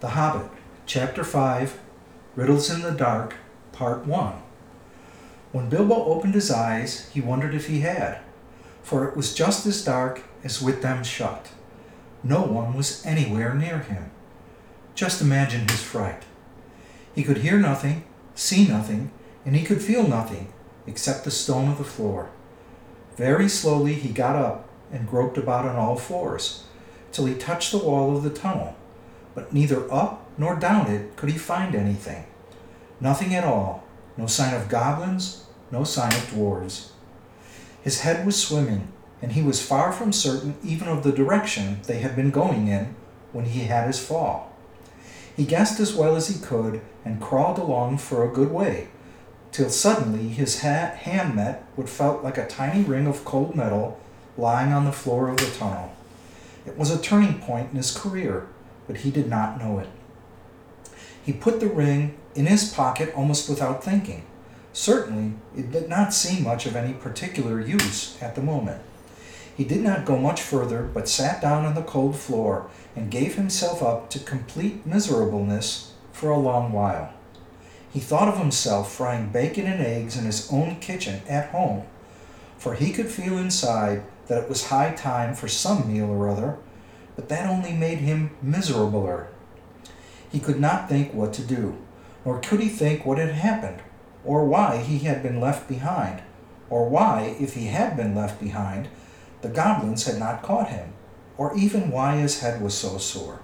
The Hobbit, Chapter 5 Riddles in the Dark, Part 1. When Bilbo opened his eyes, he wondered if he had, for it was just as dark as with them shut. No one was anywhere near him. Just imagine his fright. He could hear nothing, see nothing, and he could feel nothing except the stone of the floor. Very slowly he got up and groped about on all fours till he touched the wall of the tunnel but neither up nor down it could he find anything. Nothing at all, no sign of goblins, no sign of dwarves. His head was swimming, and he was far from certain even of the direction they had been going in when he had his fall. He guessed as well as he could and crawled along for a good way, till suddenly his ha- hand met what felt like a tiny ring of cold metal lying on the floor of the tunnel. It was a turning point in his career but he did not know it. He put the ring in his pocket almost without thinking. Certainly, it did not seem much of any particular use at the moment. He did not go much further, but sat down on the cold floor and gave himself up to complete miserableness for a long while. He thought of himself frying bacon and eggs in his own kitchen at home, for he could feel inside that it was high time for some meal or other, but that only made him miserabler. He could not think what to do, nor could he think what had happened, or why he had been left behind, or why, if he had been left behind, the goblins had not caught him, or even why his head was so sore.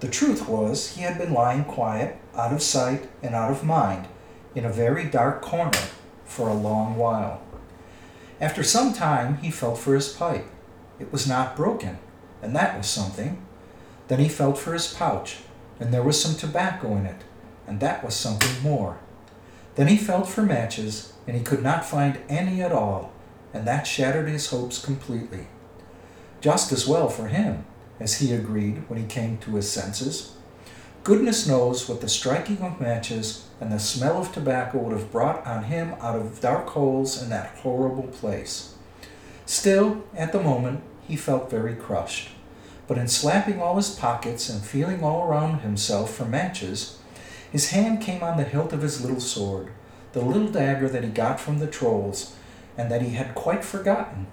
The truth was, he had been lying quiet, out of sight and out of mind, in a very dark corner for a long while. After some time, he felt for his pipe. It was not broken, and that was something. Then he felt for his pouch, and there was some tobacco in it, and that was something more. Then he felt for matches, and he could not find any at all, and that shattered his hopes completely. Just as well for him, as he agreed when he came to his senses. Goodness knows what the striking of matches and the smell of tobacco would have brought on him out of dark holes in that horrible place. Still, at the moment, he felt very crushed. But in slapping all his pockets and feeling all around himself for matches, his hand came on the hilt of his little sword, the little dagger that he got from the trolls, and that he had quite forgotten.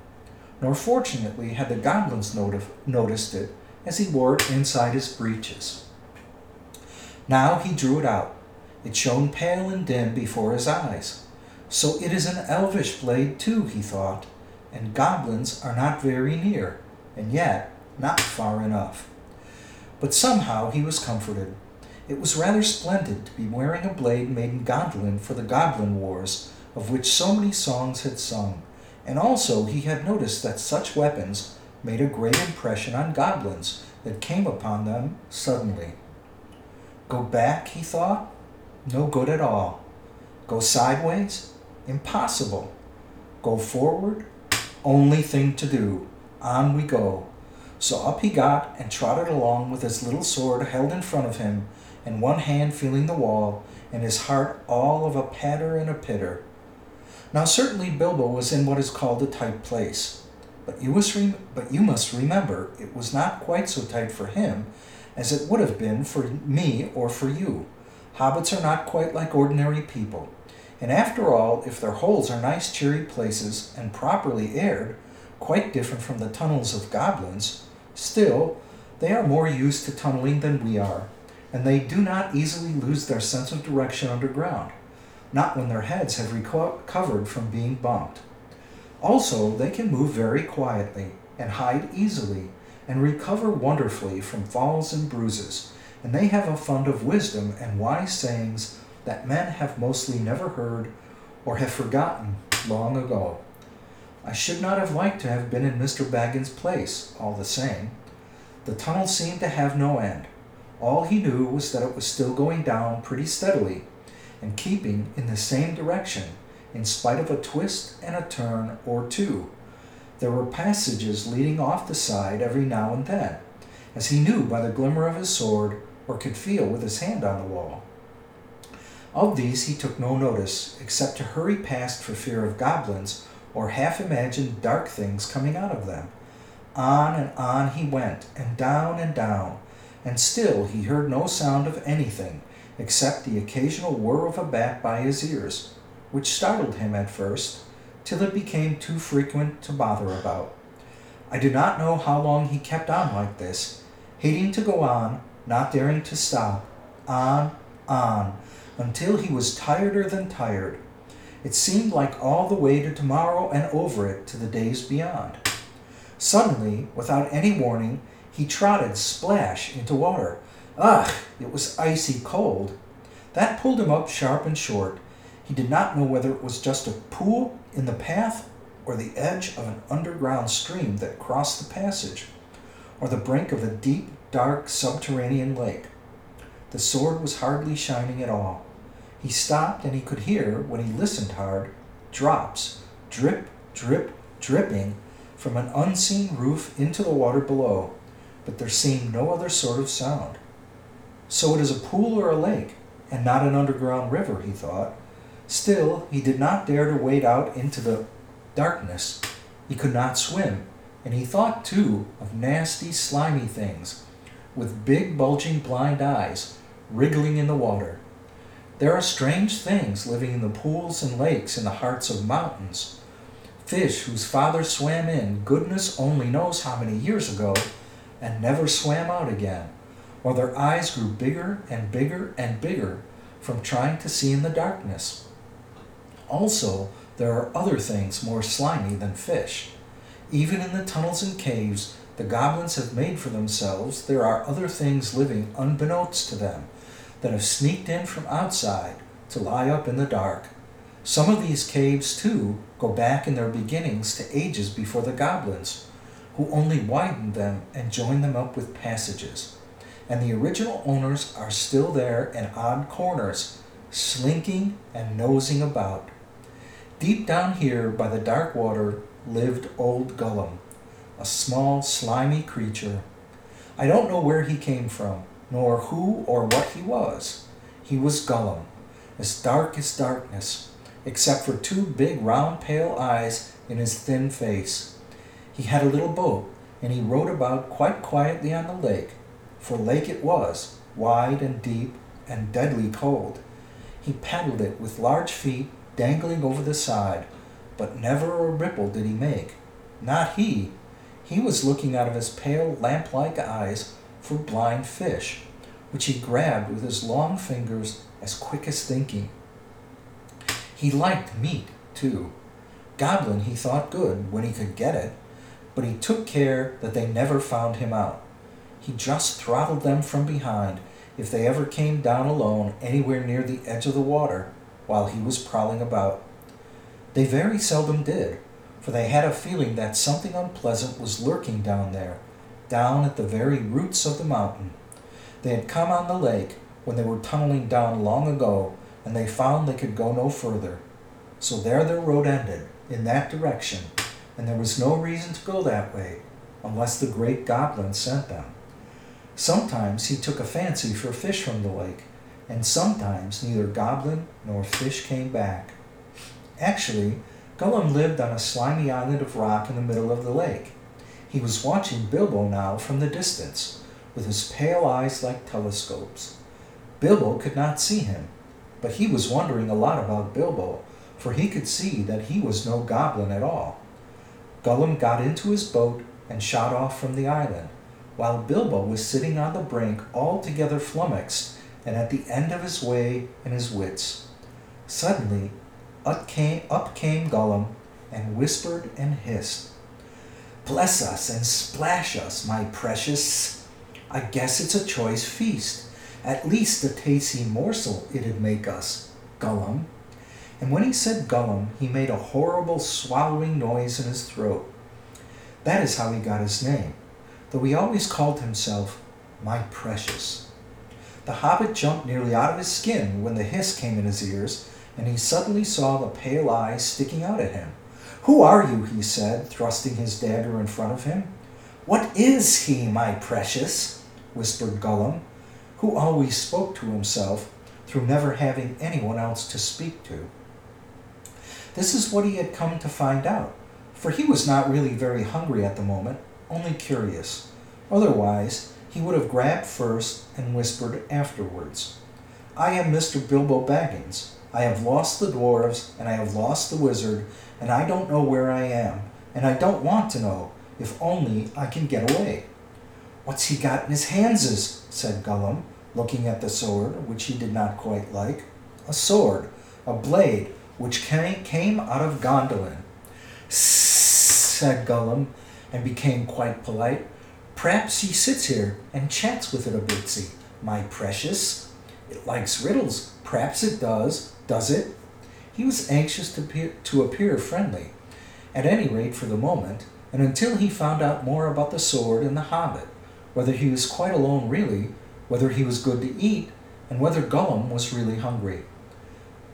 Nor fortunately had the goblins noticed it, as he wore it inside his breeches. Now he drew it out. It shone pale and dim before his eyes. So it is an elvish blade, too, he thought, and goblins are not very near, and yet not far enough. But somehow he was comforted. It was rather splendid to be wearing a blade made in Gondolin for the Goblin Wars, of which so many songs had sung, and also he had noticed that such weapons made a great impression on goblins that came upon them suddenly. Go back, he thought? No good at all. Go sideways? Impossible. Go forward? Only thing to do. On we go. So up he got and trotted along with his little sword held in front of him, and one hand feeling the wall, and his heart all of a patter and a pitter. Now certainly Bilbo was in what is called a tight place, but you, must rem- but you must remember it was not quite so tight for him as it would have been for me or for you. Hobbits are not quite like ordinary people. And after all, if their holes are nice cheery places and properly aired, quite different from the tunnels of goblins, Still, they are more used to tunneling than we are, and they do not easily lose their sense of direction underground, not when their heads have recovered from being bumped. Also, they can move very quietly and hide easily and recover wonderfully from falls and bruises, and they have a fund of wisdom and wise sayings that men have mostly never heard or have forgotten long ago. I should not have liked to have been in Mr. Baggins' place, all the same. The tunnel seemed to have no end. All he knew was that it was still going down pretty steadily and keeping in the same direction, in spite of a twist and a turn or two. There were passages leading off the side every now and then, as he knew by the glimmer of his sword or could feel with his hand on the wall. Of these he took no notice, except to hurry past for fear of goblins or half imagined dark things coming out of them. On and on he went, and down and down, and still he heard no sound of anything except the occasional whir of a bat by his ears, which startled him at first, till it became too frequent to bother about. I do not know how long he kept on like this, hating to go on, not daring to stop, on, on, until he was tireder than tired. It seemed like all the way to tomorrow and over it to the days beyond. Suddenly, without any warning, he trotted splash into water. Ugh, it was icy cold. That pulled him up sharp and short. He did not know whether it was just a pool in the path or the edge of an underground stream that crossed the passage, or the brink of a deep, dark subterranean lake. The sword was hardly shining at all. He stopped, and he could hear, when he listened hard, drops, drip, drip, dripping from an unseen roof into the water below, but there seemed no other sort of sound. So it is a pool or a lake, and not an underground river, he thought. Still, he did not dare to wade out into the darkness. He could not swim, and he thought too of nasty, slimy things with big, bulging, blind eyes wriggling in the water. There are strange things living in the pools and lakes in the hearts of mountains. Fish whose father swam in goodness only knows how many years ago and never swam out again, while their eyes grew bigger and bigger and bigger from trying to see in the darkness. Also, there are other things more slimy than fish. Even in the tunnels and caves the goblins have made for themselves, there are other things living unbeknownst to them that have sneaked in from outside to lie up in the dark. Some of these caves, too, go back in their beginnings to ages before the goblins, who only widened them and joined them up with passages. And the original owners are still there in odd corners, slinking and nosing about. Deep down here by the dark water lived Old Gollum, a small, slimy creature. I don't know where he came from, nor who or what he was. He was Gollum, as dark as darkness, except for two big round pale eyes in his thin face. He had a little boat, and he rowed about quite quietly on the lake, for lake it was, wide and deep and deadly cold. He paddled it with large feet dangling over the side, but never a ripple did he make. Not he. He was looking out of his pale lamp like eyes for blind fish, which he grabbed with his long fingers as quick as thinking. He liked meat, too. Goblin he thought good when he could get it, but he took care that they never found him out. He just throttled them from behind if they ever came down alone anywhere near the edge of the water while he was prowling about. They very seldom did, for they had a feeling that something unpleasant was lurking down there, down at the very roots of the mountain. They had come on the lake when they were tunneling down long ago, and they found they could go no further. So there their road ended, in that direction, and there was no reason to go that way, unless the great goblin sent them. Sometimes he took a fancy for fish from the lake, and sometimes neither goblin nor fish came back. Actually, Gollum lived on a slimy island of rock in the middle of the lake. He was watching Bilbo now from the distance, with his pale eyes like telescopes. Bilbo could not see him, but he was wondering a lot about Bilbo, for he could see that he was no goblin at all. Gollum got into his boat and shot off from the island, while Bilbo was sitting on the brink altogether flummoxed and at the end of his way and his wits. Suddenly, up came, up came Gollum and whispered and hissed. Bless us and splash us, my precious. I guess it's a choice feast. At least a tasty morsel it'd make us, Gollum. And when he said Gollum, he made a horrible swallowing noise in his throat. That is how he got his name, though he always called himself my precious. The hobbit jumped nearly out of his skin when the hiss came in his ears, and he suddenly saw the pale eyes sticking out at him. Who are you? he said, thrusting his dagger in front of him. What is he, my precious? whispered Gollum, who always spoke to himself through never having anyone else to speak to. This is what he had come to find out, for he was not really very hungry at the moment, only curious. Otherwise, he would have grabbed first and whispered afterwards. I am Mr. Bilbo Baggins. I have lost the dwarves, and I have lost the wizard, and I don't know where I am, and I don't want to know, if only I can get away. What's he got in his handses? said Gollum, looking at the sword, which he did not quite like. A sword, a blade, which came out of Gondolin. said Gollum, and became quite polite. Perhaps he sits here and chats with it a bitsy, my precious. It likes riddles. Perhaps it does. Does it? He was anxious to appear, to appear friendly, at any rate for the moment, and until he found out more about the sword and the hobbit, whether he was quite alone really, whether he was good to eat, and whether Gollum was really hungry.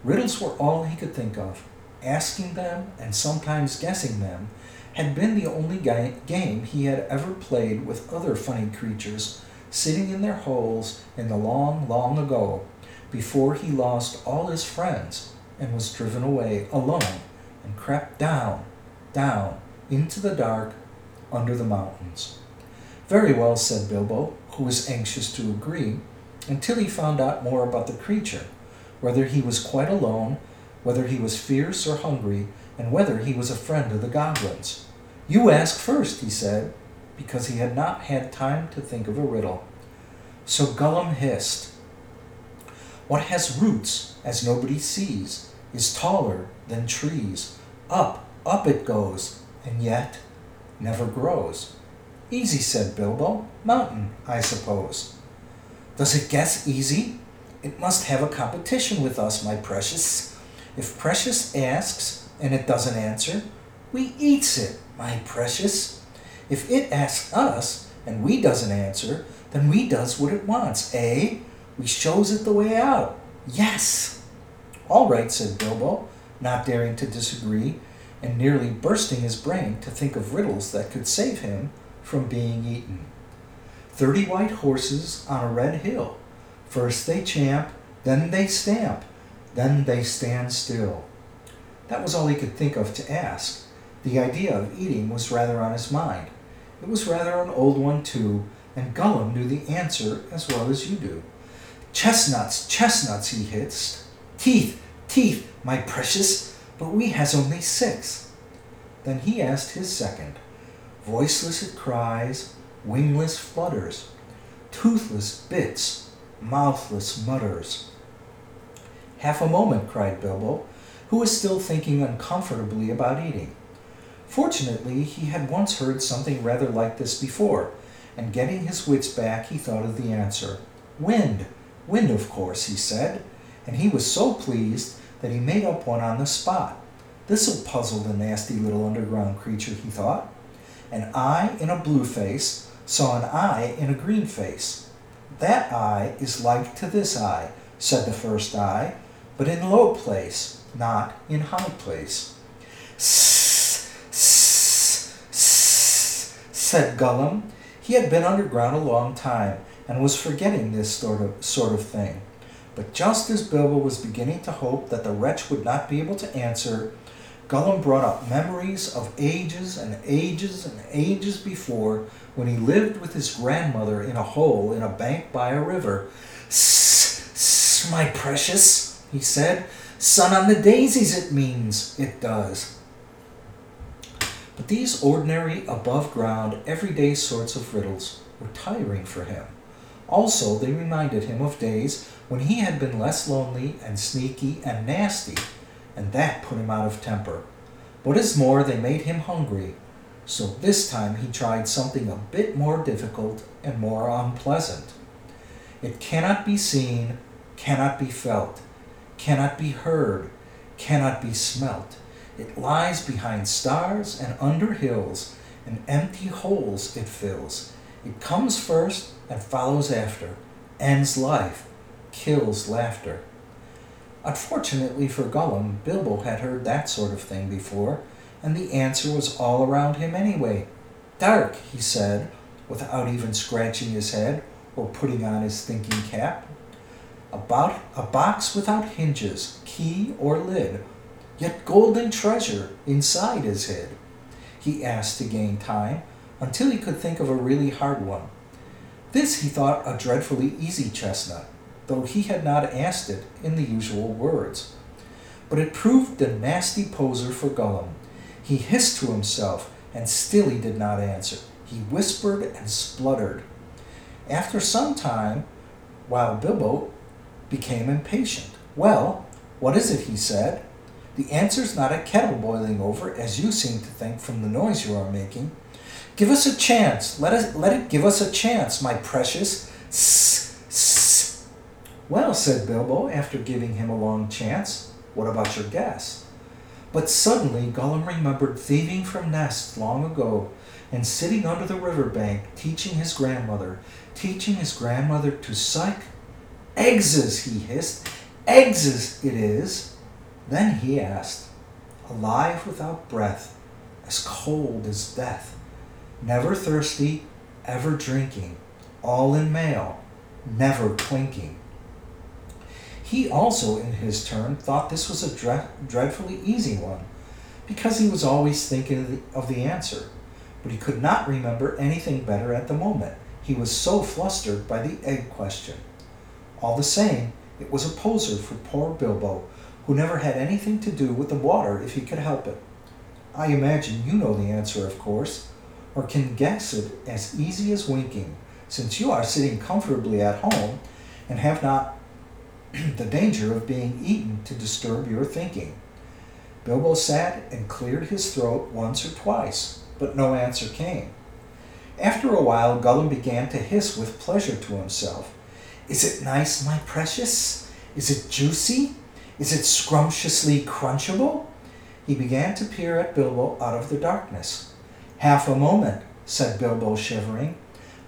Riddles were all he could think of. Asking them, and sometimes guessing them, had been the only game he had ever played with other funny creatures sitting in their holes in the long, long ago, before he lost all his friends and was driven away alone and crept down, down into the dark under the mountains. Very well, said Bilbo, who was anxious to agree, until he found out more about the creature, whether he was quite alone, whether he was fierce or hungry, and whether he was a friend of the goblins. You ask first, he said, because he had not had time to think of a riddle. So Gollum hissed, What has roots, as nobody sees, is taller than trees. Up, up it goes, and yet never grows. Easy, said Bilbo. Mountain, I suppose. Does it guess easy? It must have a competition with us, my precious. If Precious asks and it doesn't answer, we eats it, my precious. If it asks us and we doesn't answer, then we does what it wants, eh? We shows it the way out. Yes. All right, said Bilbo, not daring to disagree, and nearly bursting his brain to think of riddles that could save him from being eaten. Thirty white horses on a red hill. First they champ, then they stamp, then they stand still. That was all he could think of to ask. The idea of eating was rather on his mind. It was rather an old one, too, and Gollum knew the answer as well as you do. Chestnuts, chestnuts, he hissed. Teeth, teeth, my precious, but we has only six. Then he asked his second. Voiceless it cries, wingless flutters, toothless bits, mouthless mutters. Half a moment, cried Bilbo, who was still thinking uncomfortably about eating. Fortunately, he had once heard something rather like this before, and getting his wits back, he thought of the answer. Wind, wind, of course, he said, and he was so pleased that he made up one on the spot. This'll puzzle the nasty little underground creature, he thought. An eye in a blue face saw an eye in a green face. That eye is like to this eye, said the first eye, but in low place, not in high place. Sss, sss, said Gollum. He had been underground a long time and was forgetting this sort of, sort of thing. But just as Bilbo was beginning to hope that the wretch would not be able to answer, Gollum brought up memories of ages and ages and ages before when he lived with his grandmother in a hole in a bank by a river. Sss, my precious, he said. Sun on the daisies, it means. It does. But these ordinary, above ground, everyday sorts of riddles were tiring for him. Also, they reminded him of days when he had been less lonely and sneaky and nasty, and that put him out of temper. What is more, they made him hungry, so this time he tried something a bit more difficult and more unpleasant. It cannot be seen, cannot be felt, cannot be heard, cannot be smelt. It lies behind stars and under hills, and empty holes it fills. It comes first and follows after, ends life, kills laughter. Unfortunately for Gollum, Bilbo had heard that sort of thing before, and the answer was all around him anyway. Dark, he said, without even scratching his head or putting on his thinking cap. About a box without hinges, key, or lid, yet golden treasure inside is hid. He asked to gain time until he could think of a really hard one. This he thought a dreadfully easy chestnut, though he had not asked it in the usual words. But it proved a nasty poser for Gollum. He hissed to himself, and still he did not answer. He whispered and spluttered. After some time, while Bilbo became impatient. Well, what is it? he said. The answer's not a kettle boiling over, as you seem to think from the noise you are making. Give us a chance. Let us let it give us a chance, my precious. Sss, sss. Well, said Bilbo, after giving him a long chance. What about your guess? But suddenly Gollum remembered thieving from nests long ago, and sitting under the river bank, teaching his grandmother, teaching his grandmother to suck Eggses, he hissed. Eggses it is. Then he asked, Alive without breath, as cold as death, never thirsty, ever drinking, all in mail, never clinking. He also, in his turn, thought this was a dre- dreadfully easy one, because he was always thinking of the, of the answer, but he could not remember anything better at the moment. He was so flustered by the egg question. All the same, it was a poser for poor Bilbo, who never had anything to do with the water if he could help it. I imagine you know the answer, of course, or can guess it as easy as winking, since you are sitting comfortably at home and have not the danger of being eaten to disturb your thinking. Bilbo sat and cleared his throat once or twice, but no answer came. After a while, Gollum began to hiss with pleasure to himself. Is it nice, my precious? Is it juicy? Is it scrumptiously crunchable? He began to peer at Bilbo out of the darkness. Half a moment, said Bilbo, shivering.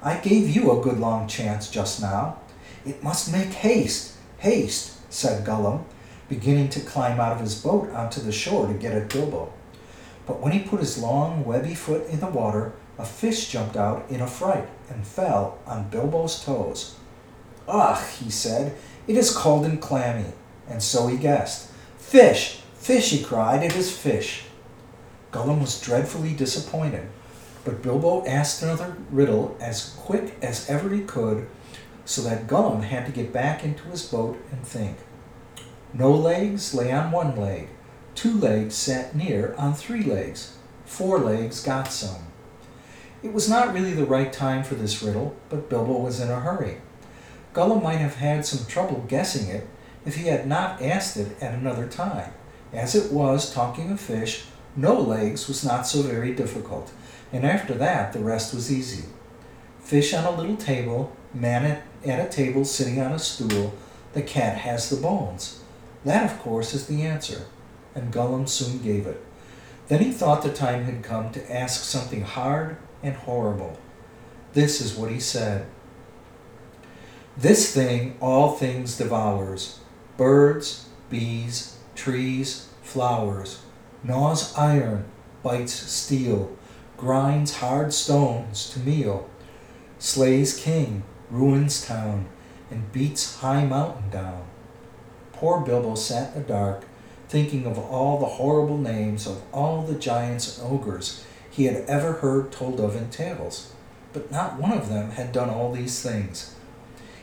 I gave you a good long chance just now. It must make haste, haste, said Gollum, beginning to climb out of his boat onto the shore to get at Bilbo. But when he put his long, webby foot in the water, a fish jumped out in a fright and fell on Bilbo's toes. Ugh, he said, it is cold and clammy. And so he guessed. Fish! Fish! he cried. It is fish. Gollum was dreadfully disappointed, but Bilbo asked another riddle as quick as ever he could, so that Gollum had to get back into his boat and think. No legs lay on one leg. Two legs sat near on three legs. Four legs got some. It was not really the right time for this riddle, but Bilbo was in a hurry. Gollum might have had some trouble guessing it if he had not asked it at another time. As it was, talking of fish, no legs was not so very difficult, and after that the rest was easy. Fish on a little table, man at, at a table sitting on a stool, the cat has the bones. That, of course, is the answer, and Gollum soon gave it. Then he thought the time had come to ask something hard and horrible. This is what he said. This thing all things devours birds, bees, trees, flowers, gnaws iron, bites steel, grinds hard stones to meal, slays king, ruins town, and beats high mountain down. Poor Bilbo sat in the dark, thinking of all the horrible names of all the giants and ogres he had ever heard told of in tales, but not one of them had done all these things.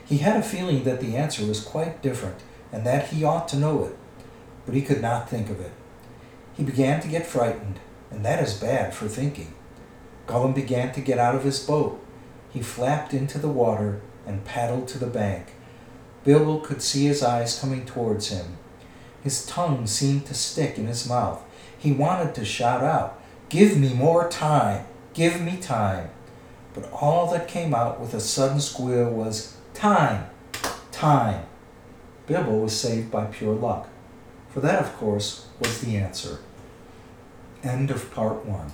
He had a feeling that the answer was quite different, and that he ought to know it, but he could not think of it. He began to get frightened, and that is bad for thinking. Gollum began to get out of his boat. He flapped into the water and paddled to the bank. Bilbo could see his eyes coming towards him. His tongue seemed to stick in his mouth. He wanted to shout out, Give me more time! Give me time! But all that came out with a sudden squeal was, Time! Time! Bilbo was saved by pure luck. For that, of course, was the answer. End of part one.